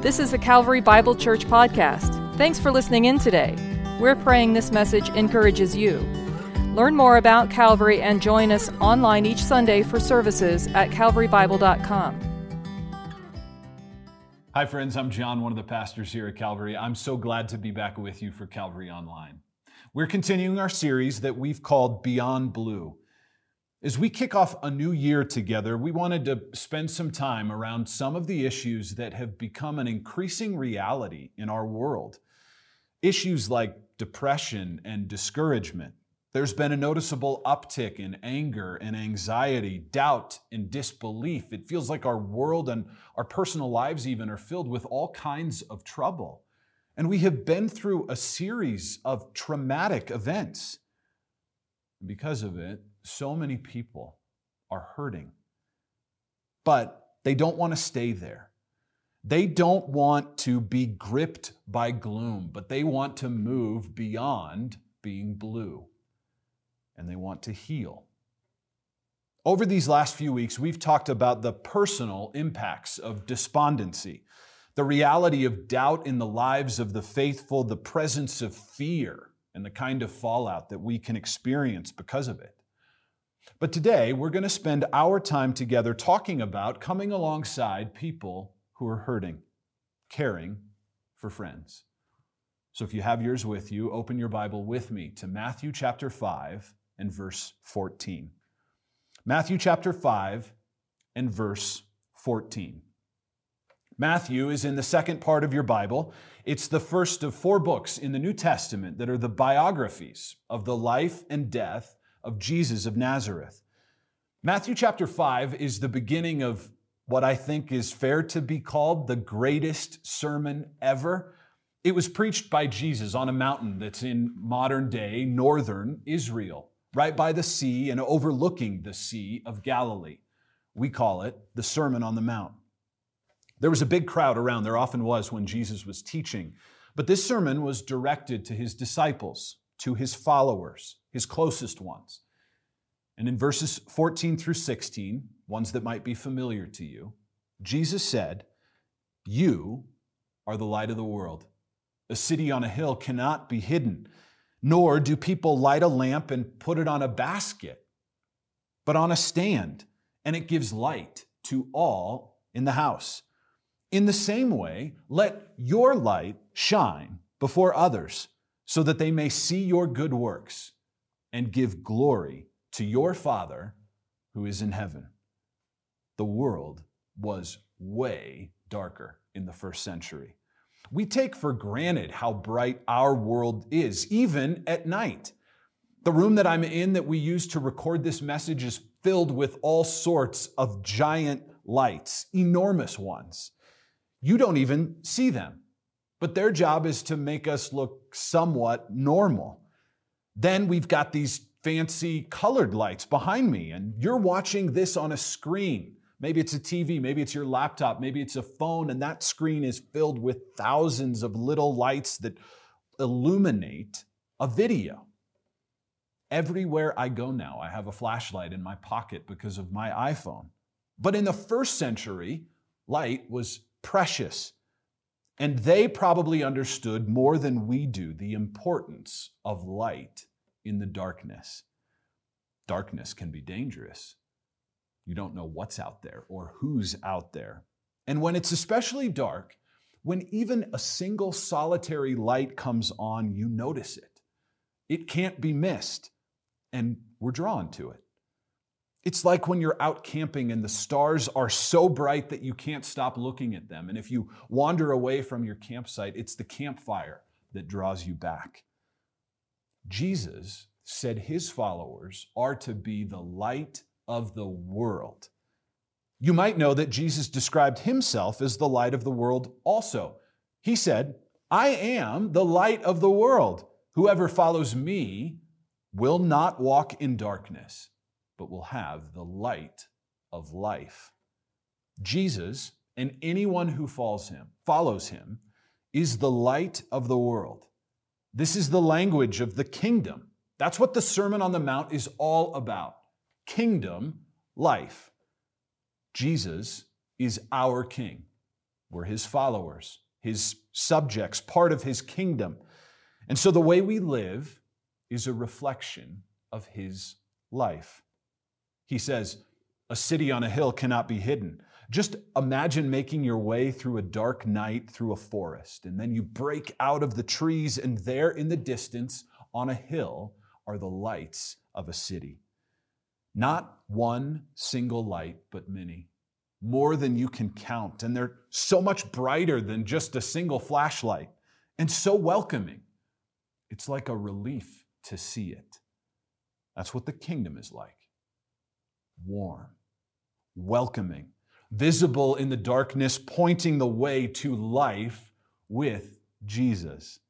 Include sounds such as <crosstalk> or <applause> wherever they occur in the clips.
This is the Calvary Bible Church podcast. Thanks for listening in today. We're praying this message encourages you. Learn more about Calvary and join us online each Sunday for services at calvarybible.com. Hi, friends. I'm John, one of the pastors here at Calvary. I'm so glad to be back with you for Calvary Online. We're continuing our series that we've called Beyond Blue. As we kick off a new year together, we wanted to spend some time around some of the issues that have become an increasing reality in our world. Issues like depression and discouragement. There's been a noticeable uptick in anger and anxiety, doubt and disbelief. It feels like our world and our personal lives, even, are filled with all kinds of trouble. And we have been through a series of traumatic events. Because of it, so many people are hurting, but they don't want to stay there. They don't want to be gripped by gloom, but they want to move beyond being blue and they want to heal. Over these last few weeks, we've talked about the personal impacts of despondency, the reality of doubt in the lives of the faithful, the presence of fear, and the kind of fallout that we can experience because of it. But today, we're going to spend our time together talking about coming alongside people who are hurting, caring for friends. So if you have yours with you, open your Bible with me to Matthew chapter 5 and verse 14. Matthew chapter 5 and verse 14. Matthew is in the second part of your Bible. It's the first of four books in the New Testament that are the biographies of the life and death of Jesus of Nazareth. Matthew chapter 5 is the beginning of what I think is fair to be called the greatest sermon ever. It was preached by Jesus on a mountain that's in modern day northern Israel, right by the sea and overlooking the Sea of Galilee. We call it the Sermon on the Mount. There was a big crowd around, there often was when Jesus was teaching, but this sermon was directed to his disciples, to his followers his closest ones. And in verses 14 through 16, ones that might be familiar to you, Jesus said, You are the light of the world. A city on a hill cannot be hidden, nor do people light a lamp and put it on a basket, but on a stand, and it gives light to all in the house. In the same way, let your light shine before others, so that they may see your good works and give glory to your Father who is in heaven. The world was way darker in the first century. We take for granted how bright our world is, even at night. The room that I'm in that we use to record this message is filled with all sorts of giant lights, enormous ones. You don't even see them, but their job is to make us look somewhat normal. Then we've got these fancy colored lights behind me, and you're watching this on a screen. Maybe it's a TV, maybe it's your laptop, maybe it's a phone, and that screen is filled with thousands of little lights that illuminate a video. Everywhere I go now, I have a flashlight in my pocket because of my iPhone. But in the first century, light was precious. And they probably understood more than we do the importance of light in the darkness. Darkness can be dangerous. You don't know what's out there or who's out there. And when it's especially dark, when even a single solitary light comes on, you notice it. It can't be missed, and we're drawn to it. It's like when you're out camping and the stars are so bright that you can't stop looking at them. And if you wander away from your campsite, it's the campfire that draws you back. Jesus said his followers are to be the light of the world. You might know that Jesus described himself as the light of the world also. He said, I am the light of the world. Whoever follows me will not walk in darkness but will have the light of life. Jesus and anyone who follows him, follows him, is the light of the world. This is the language of the kingdom. That's what the Sermon on the Mount is all about. Kingdom life. Jesus is our king. We're his followers, his subjects, part of his kingdom. And so the way we live is a reflection of his life. He says, A city on a hill cannot be hidden. Just imagine making your way through a dark night through a forest, and then you break out of the trees, and there in the distance on a hill are the lights of a city. Not one single light, but many, more than you can count. And they're so much brighter than just a single flashlight, and so welcoming. It's like a relief to see it. That's what the kingdom is like warm, welcoming, visible in the darkness, pointing the way to life with Jesus.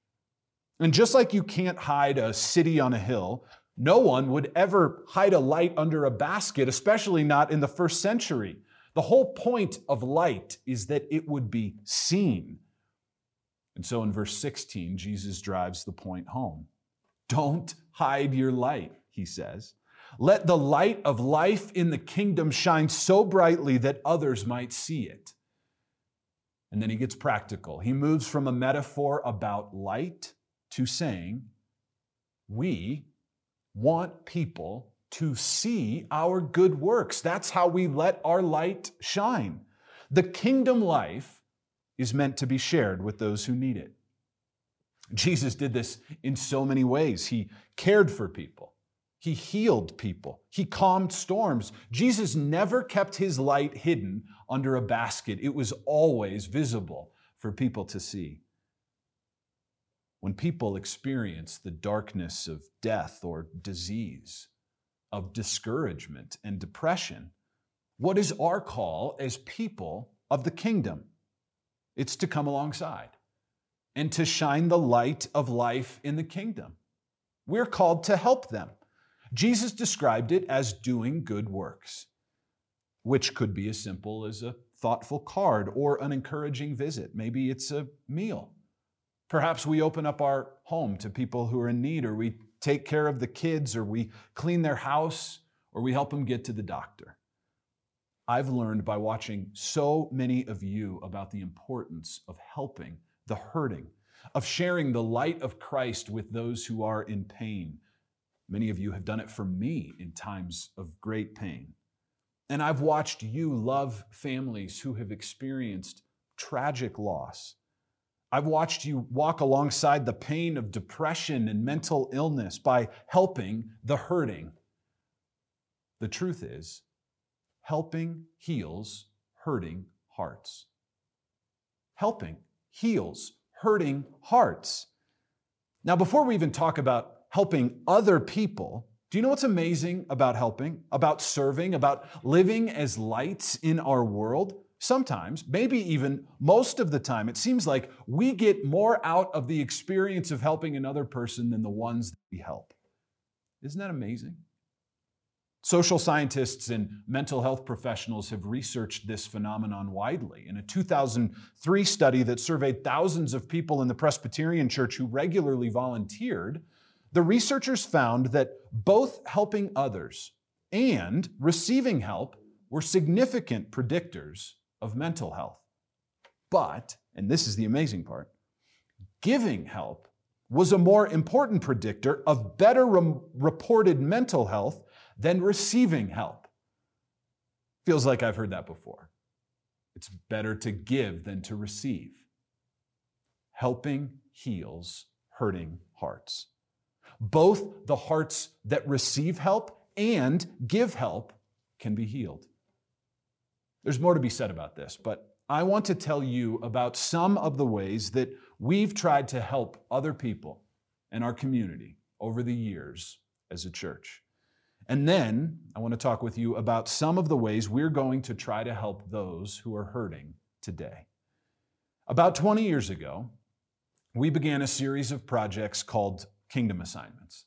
And just like you can't hide a city on a hill, no one would ever hide a light under a basket, especially not in the first century. The whole point of light is that it would be seen. And so in verse 16, Jesus drives the point home. Don't hide your light, he says. Let the light of life in the kingdom shine so brightly that others might see it. And then he gets practical. He moves from a metaphor about light to saying, We want people to see our good works. That's how we let our light shine. The kingdom life is meant to be shared with those who need it. Jesus did this in so many ways. He cared for people. He healed people. He calmed storms. Jesus never kept his light hidden under a basket, it was always visible for people to see. When people experience the darkness of death or disease, of discouragement and depression, what is our call as people of the kingdom? It's to come alongside and to shine the light of life in the kingdom. We're called to help them. Jesus described it as doing good works, which could be as simple as a thoughtful card or an encouraging visit. Maybe it's a meal. Perhaps we open up our home to people who are in need, or we take care of the kids, or we clean their house, or we help them get to the doctor. I've learned by watching so many of you about the importance of helping the hurting, of sharing the light of Christ with those who are in pain, Many of you have done it for me in times of great pain. And I've watched you love families who have experienced tragic loss. I've watched you walk alongside the pain of depression and mental illness by helping the hurting. The truth is, helping heals hurting hearts. Helping heals hurting hearts. Now, before we even talk about helping other people, do you know what's amazing about helping, about serving, about living as lights in our world? Sometimes, maybe even most of the time, it seems like we get more out of the experience of helping another person than the ones that we help. Isn't that amazing? Social scientists and mental health professionals have researched this phenomenon widely. In a 2003 study that surveyed thousands of people in the Presbyterian Church who regularly volunteered, the researchers found that both helping others and receiving help were significant predictors of mental health. But, and this is the amazing part, giving help was a more important predictor of better re- reported mental health than receiving help. Feels like I've heard that before. It's better to give than to receive. Helping heals hurting hearts. Both the hearts that receive help and give help can be healed. There's more to be said about this, but I want to tell you about some of the ways that we've tried to help other people in our community over the years as a church. And then I want to talk with you about some of the ways we're going to try to help those who are hurting today. About 20 years ago, we began a series of projects called kingdom assignments.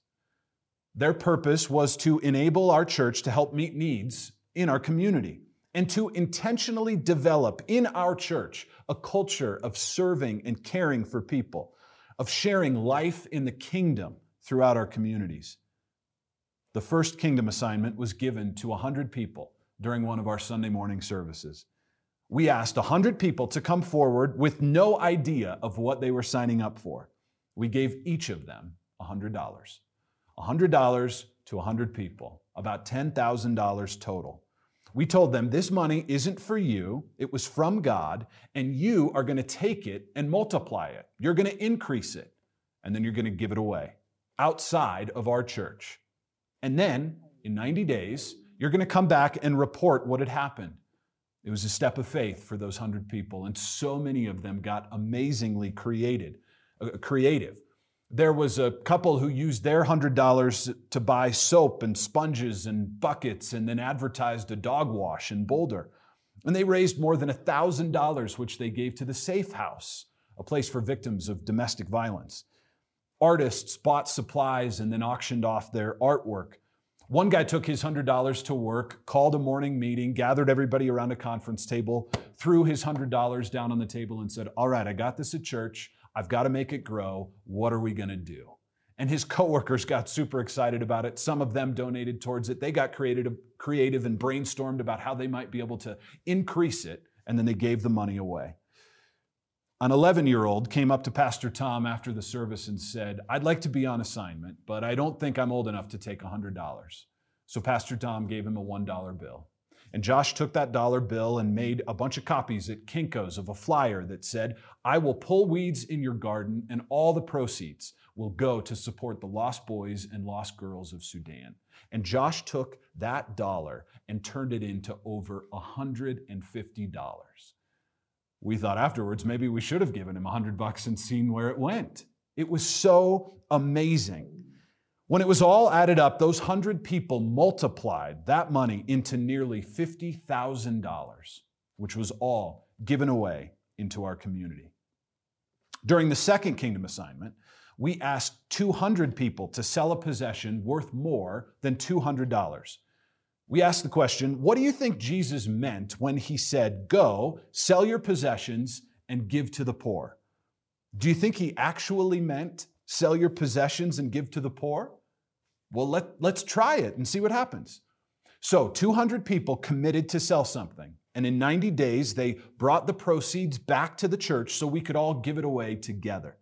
Their purpose was to enable our church to help meet needs in our community and to intentionally develop in our church a culture of serving and caring for people, of sharing life in the kingdom throughout our communities. The first kingdom assignment was given to 100 people during one of our Sunday morning services. we asked 100 people to come forward with no idea of what they were signing up for. We gave each of them $100. $100 to 100 people, about $10,000 total. We told them this money isn't for you, it was from God, and you are going to take it and multiply it. You're going to increase it, and then you're going to give it away outside of our church. And then in 90 days, you're going to come back and report what had happened. It was a step of faith for those 100 people, and so many of them got amazingly created, uh, creative. There was a couple who used their $100 to buy soap and sponges and buckets and then advertised a dog wash in Boulder. And they raised more than $1,000, which they gave to the Safe House, a place for victims of domestic violence. Artists bought supplies and then auctioned off their artwork. One guy took his $100 to work, called a morning meeting, gathered everybody around a conference table, threw his $100 down on the table, and said, All right, I got this at church. I've got to make it grow. What are we going to do? And his coworkers got super excited about it. Some of them donated towards it. They got creative, and brainstormed about how they might be able to increase it, and then they gave the money away. An 11 year old came up to Pastor Tom after the service and said, I'd like to be on assignment, but I don't think I'm old enough to take $100. So Pastor Tom gave him a $1 bill. And Josh took that dollar bill and made a bunch of copies at Kinko's of a flyer that said, I will pull weeds in your garden, and all the proceeds will go to support the lost boys and lost girls of Sudan. And Josh took that dollar and turned it into over $150 we thought afterwards maybe we should have given him a hundred bucks and seen where it went. It was so amazing. When it was all added up, those hundred people multiplied that money into nearly $50,000, which was all given away into our community. During the second kingdom assignment, we asked 200 people to sell a possession worth more than $200 we asked the question what do you think Jesus meant when he said, Go, sell your possessions, and give to the poor? Do you think he actually meant sell your possessions and give to the poor? Well, let, let's try it and see what happens. So, 200 people committed to sell something. And in 90 days, they brought the proceeds back to the church so we could all give it away together.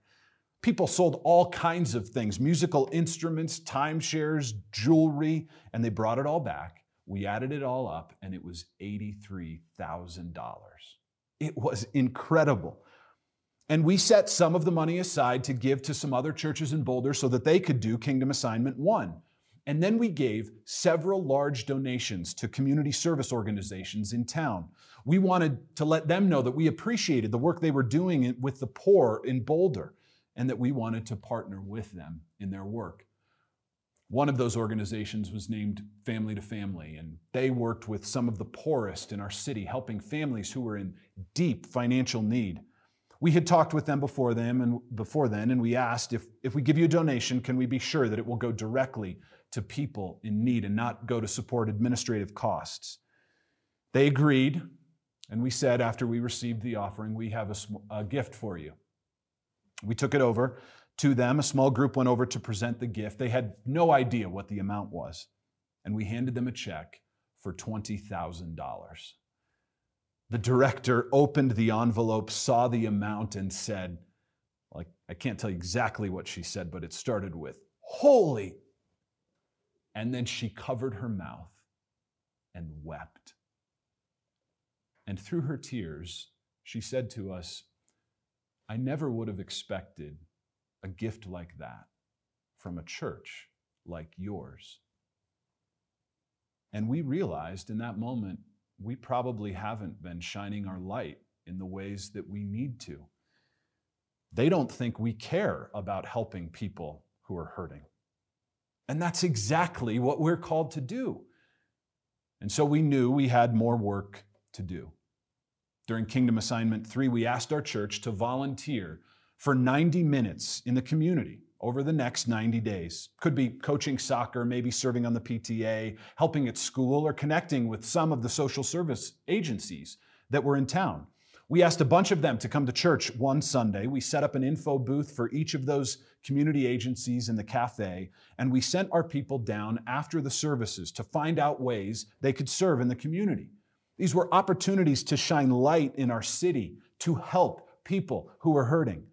People sold all kinds of things musical instruments, timeshares, jewelry, and they brought it all back. We added it all up and it was $83,000. It was incredible. And we set some of the money aside to give to some other churches in Boulder so that they could do Kingdom Assignment 1. And then we gave several large donations to community service organizations in town. We wanted to let them know that we appreciated the work they were doing with the poor in Boulder and that we wanted to partner with them in their work. One of those organizations was named Family to Family, and they worked with some of the poorest in our city, helping families who were in deep financial need. We had talked with them before them and before then, and we asked if, if we give you a donation, can we be sure that it will go directly to people in need and not go to support administrative costs? They agreed, and we said after we received the offering, we have a, a gift for you. We took it over to them. A small group went over to present the gift. They had no idea what the amount was. And we handed them a check for $20,000. The director opened the envelope, saw the amount, and said, like, I can't tell you exactly what she said, but it started with, Holy! And then she covered her mouth and wept. And through her tears, she said to us, I never would have expected a gift like that from a church like yours. And we realized in that moment, we probably haven't been shining our light in the ways that we need to. They don't think we care about helping people who are hurting. And that's exactly what we're called to do. And so we knew we had more work to do. During Kingdom Assignment 3, we asked our church to volunteer for 90 minutes in the community over the next 90 days. Could be coaching soccer, maybe serving on the PTA, helping at school, or connecting with some of the social service agencies that were in town. We asked a bunch of them to come to church one Sunday. We set up an info booth for each of those community agencies in the cafe, and we sent our people down after the services to find out ways they could serve in the community. These were opportunities to shine light in our city, to help people who were hurting.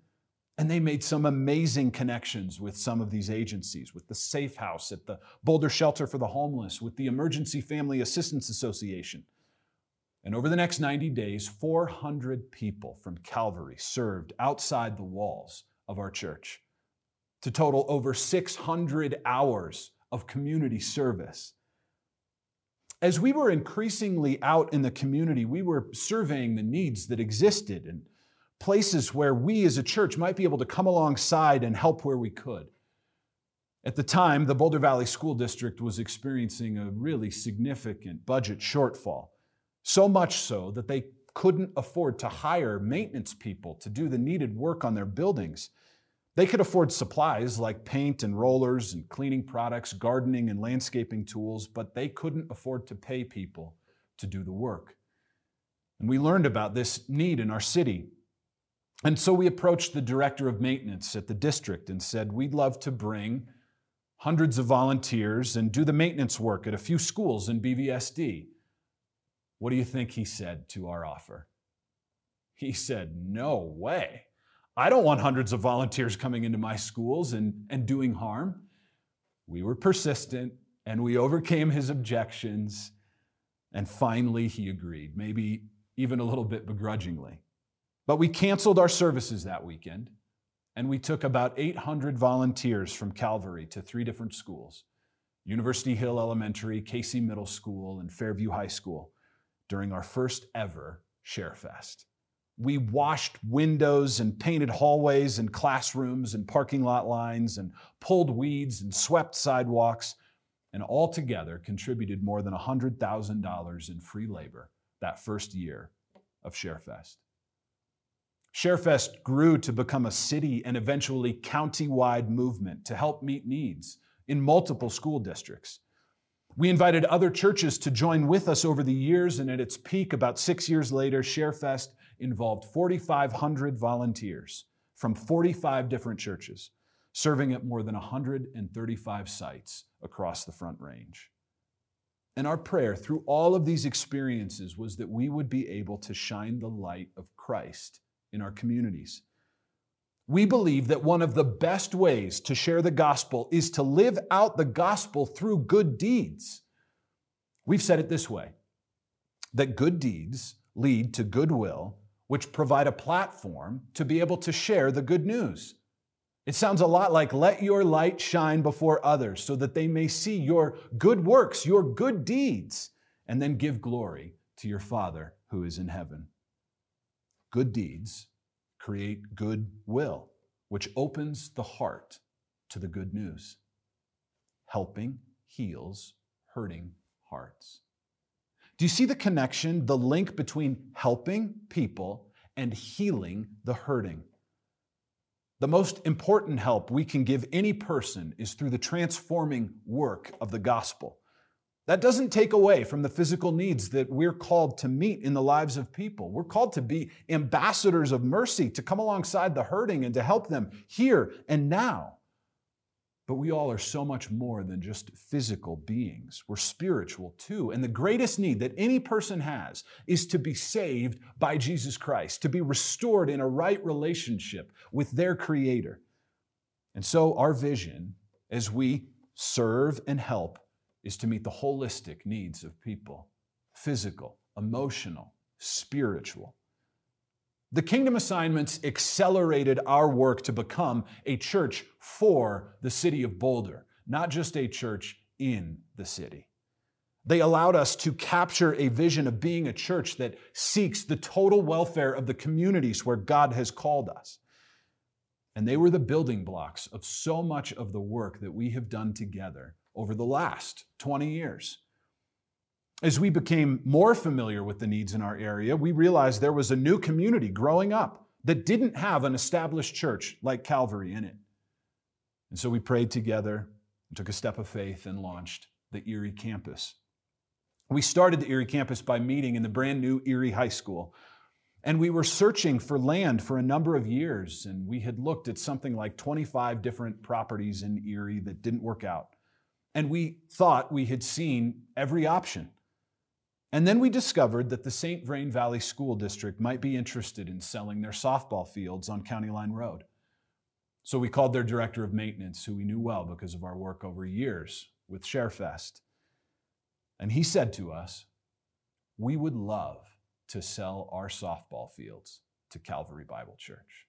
And they made some amazing connections with some of these agencies, with the Safe House at the Boulder Shelter for the Homeless, with the Emergency Family Assistance Association. And over the next 90 days, 400 people from Calvary served outside the walls of our church to total over 600 hours of community service. As we were increasingly out in the community, we were surveying the needs that existed and places where we as a church might be able to come alongside and help where we could. At the time, the Boulder Valley School District was experiencing a really significant budget shortfall, so much so that they couldn't afford to hire maintenance people to do the needed work on their buildings. They could afford supplies like paint and rollers and cleaning products, gardening and landscaping tools, but they couldn't afford to pay people to do the work. And we learned about this need in our city and so we approached the director of maintenance at the district and said, We'd love to bring hundreds of volunteers and do the maintenance work at a few schools in BVSD. What do you think he said to our offer? He said, No way. I don't want hundreds of volunteers coming into my schools and, and doing harm. We were persistent and we overcame his objections. And finally, he agreed, maybe even a little bit begrudgingly. But we canceled our services that weekend, and we took about 800 volunteers from Calvary to three different schools University Hill Elementary, Casey Middle School, and Fairview High School during our first ever ShareFest. We washed windows and painted hallways and classrooms and parking lot lines and pulled weeds and swept sidewalks and altogether contributed more than $100,000 in free labor that first year of ShareFest. ShareFest grew to become a city and eventually county-wide movement to help meet needs in multiple school districts. We invited other churches to join with us over the years, and at its peak, about six years later, ShareFest involved 4,500 volunteers from 45 different churches, serving at more than 135 sites across the Front Range. And our prayer through all of these experiences was that we would be able to shine the light of Christ in our communities. We believe that one of the best ways to share the gospel is to live out the gospel through good deeds. We've said it this way that good deeds lead to goodwill, which provide a platform to be able to share the good news. It sounds a lot like let your light shine before others so that they may see your good works, your good deeds, and then give glory to your Father who is in heaven. Good deeds create good will, which opens the heart to the good news. Helping heals hurting hearts. Do you see the connection, the link between helping people and healing the hurting? The most important help we can give any person is through the transforming work of the gospel. That doesn't take away from the physical needs that we're called to meet in the lives of people. We're called to be ambassadors of mercy, to come alongside the hurting and to help them here and now. But we all are so much more than just physical beings. We're spiritual too. And the greatest need that any person has is to be saved by Jesus Christ, to be restored in a right relationship with their Creator. And so, our vision as we serve and help is to meet the holistic needs of people physical, emotional, spiritual. The kingdom assignments accelerated our work to become a church for the city of Boulder, not just a church in the city. They allowed us to capture a vision of being a church that seeks the total welfare of the communities where God has called us. And they were the building blocks of so much of the work that we have done together over the last 20 years. As we became more familiar with the needs in our area, we realized there was a new community growing up that didn't have an established church like Calvary in it. And so we prayed together, took a step of faith, and launched the Erie campus. We started the Erie campus by meeting in the brand new Erie High School. And we were searching for land for a number of years, and we had looked at something like 25 different properties in Erie that didn't work out and we thought we had seen every option. And then we discovered that the St. Vrain Valley School District might be interested in selling their softball fields on County Line Road. So we called their director of maintenance, who we knew well because of our work over years with ShareFest. And he said to us, We would love to sell our softball fields to Calvary Bible Church.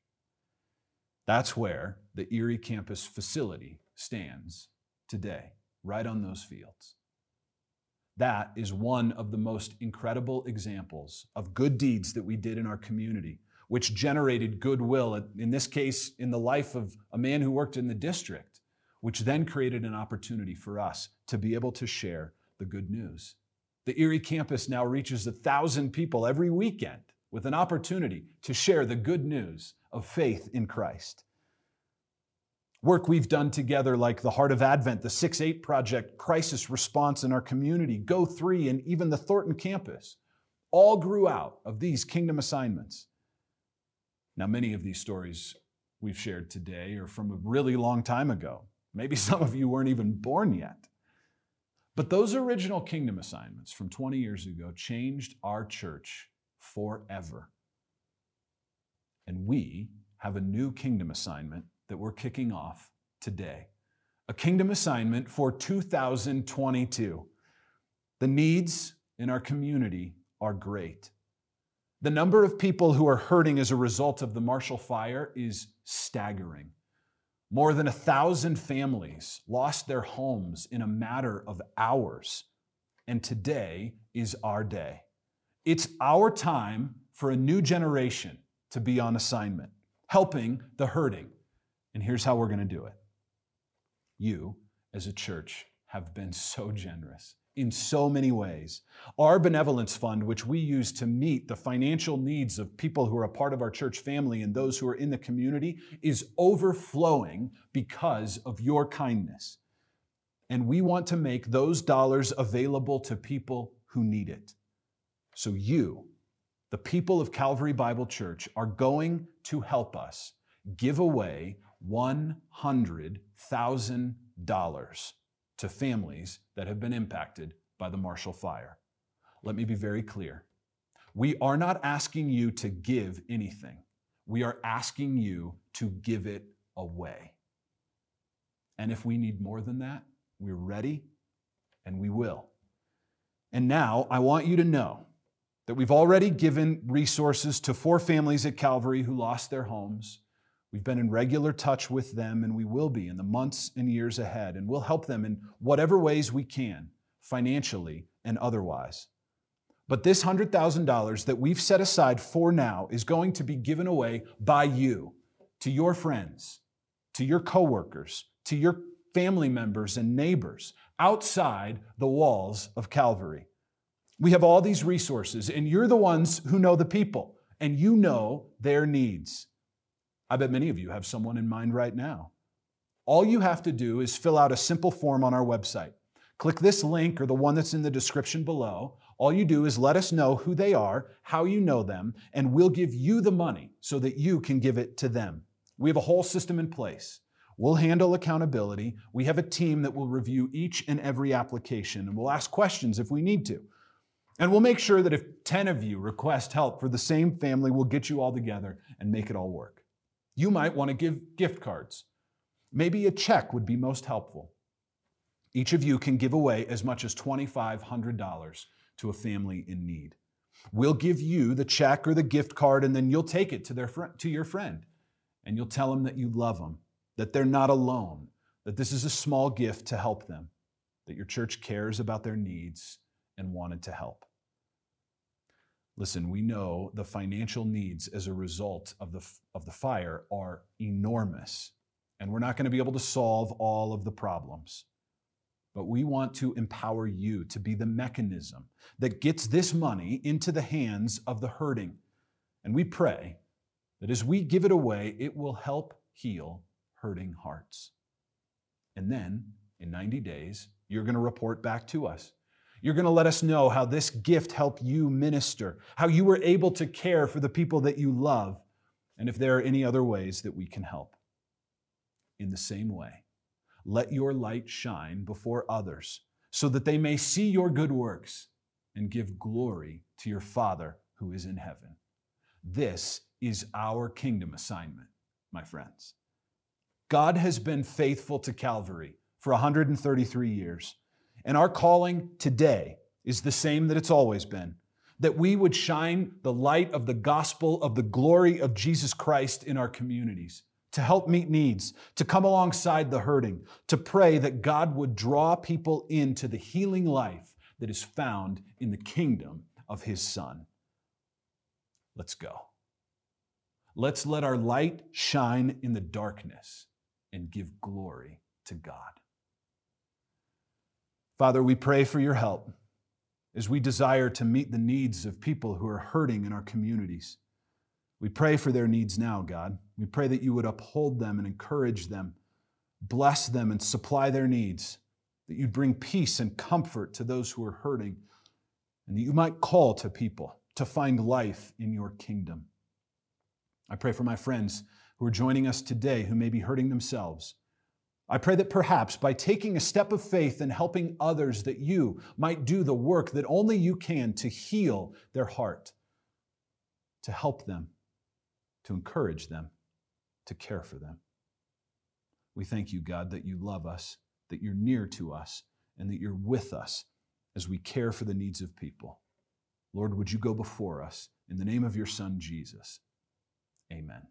That's where the Erie campus facility stands today, right on those fields. That is one of the most incredible examples of good deeds that we did in our community which generated goodwill, in this case, in the life of a man who worked in the district, which then created an opportunity for us to be able to share the good news. The Erie campus now reaches a thousand people every weekend with an opportunity to share the good news of faith in Christ. Work we've done together, like the Heart of Advent, the 6 8 Project, Crisis Response in our community, Go 3, and even the Thornton campus, all grew out of these kingdom assignments. Now, many of these stories we've shared today are from a really long time ago. Maybe <laughs> some of you weren't even born yet. But those original kingdom assignments from 20 years ago changed our church forever. And we have a new kingdom assignment that we're kicking off today. A kingdom assignment for 2022. The needs in our community are great. The number of people who are hurting as a result of the Marshall Fire is staggering. More than a thousand families lost their homes in a matter of hours. And today is our day. It's our time for a new generation to be on assignment, helping the hurting. And here's how we're going to do it. You, as a church, have been so generous in so many ways. Our benevolence fund, which we use to meet the financial needs of people who are a part of our church family and those who are in the community, is overflowing because of your kindness. And we want to make those dollars available to people who need it. So, you, the people of Calvary Bible Church, are going to help us give away $100,000 to families that have been impacted by the Marshall Fire. Let me be very clear. We are not asking you to give anything. We are asking you to give it away. And if we need more than that, we're ready and we will. And now I want you to know that we've already given resources to four families at Calvary who lost their homes. We've been in regular touch with them, and we will be in the months and years ahead, and we'll help them in whatever ways we can, financially and otherwise. But this $100,000 that we've set aside for now is going to be given away by you to your friends, to your coworkers, to your family members and neighbors outside the walls of Calvary. We have all these resources, and you're the ones who know the people, and you know their needs. I bet many of you have someone in mind right now. All you have to do is fill out a simple form on our website. Click this link or the one that's in the description below. All you do is let us know who they are, how you know them, and we'll give you the money so that you can give it to them. We have a whole system in place. We'll handle accountability. We have a team that will review each and every application, and we'll ask questions if we need to. And we'll make sure that if 10 of you request help for the same family, we'll get you all together and make it all work. You might want to give gift cards. Maybe a check would be most helpful. Each of you can give away as much as $2,500 to a family in need. We'll give you the check or the gift card, and then you'll take it to, their fr- to your friend. And you'll tell them that you love them, that they're not alone, that this is a small gift to help them, that your church cares about their needs and wanted to help. Listen, we know the financial needs as a result of the, of the fire are enormous, and we're not going to be able to solve all of the problems. But we want to empower you to be the mechanism that gets this money into the hands of the hurting. And we pray that as we give it away, it will help heal hurting hearts. And then, in 90 days, you're going to report back to us. You're going to let us know how this gift helped you minister, how you were able to care for the people that you love, and if there are any other ways that we can help. In the same way, let your light shine before others so that they may see your good works and give glory to your Father who is in heaven. This is our kingdom assignment, my friends. God has been faithful to Calvary for 133 years, and our calling today is the same that it's always been that we would shine the light of the gospel of the glory of Jesus Christ in our communities, to help meet needs, to come alongside the hurting, to pray that God would draw people into the healing life that is found in the kingdom of His Son. Let's go. Let's let our light shine in the darkness and give glory to God. Father, we pray for your help as we desire to meet the needs of people who are hurting in our communities. We pray for their needs now, God. We pray that you would uphold them and encourage them, bless them and supply their needs, that you'd bring peace and comfort to those who are hurting, and that you might call to people to find life in your kingdom. I pray for my friends who are joining us today who may be hurting themselves. I pray that perhaps by taking a step of faith and helping others, that you might do the work that only you can to heal their heart, to help them, to encourage them, to care for them. We thank you, God, that you love us, that you're near to us, and that you're with us as we care for the needs of people. Lord, would you go before us in the name of your Son, Jesus? Amen.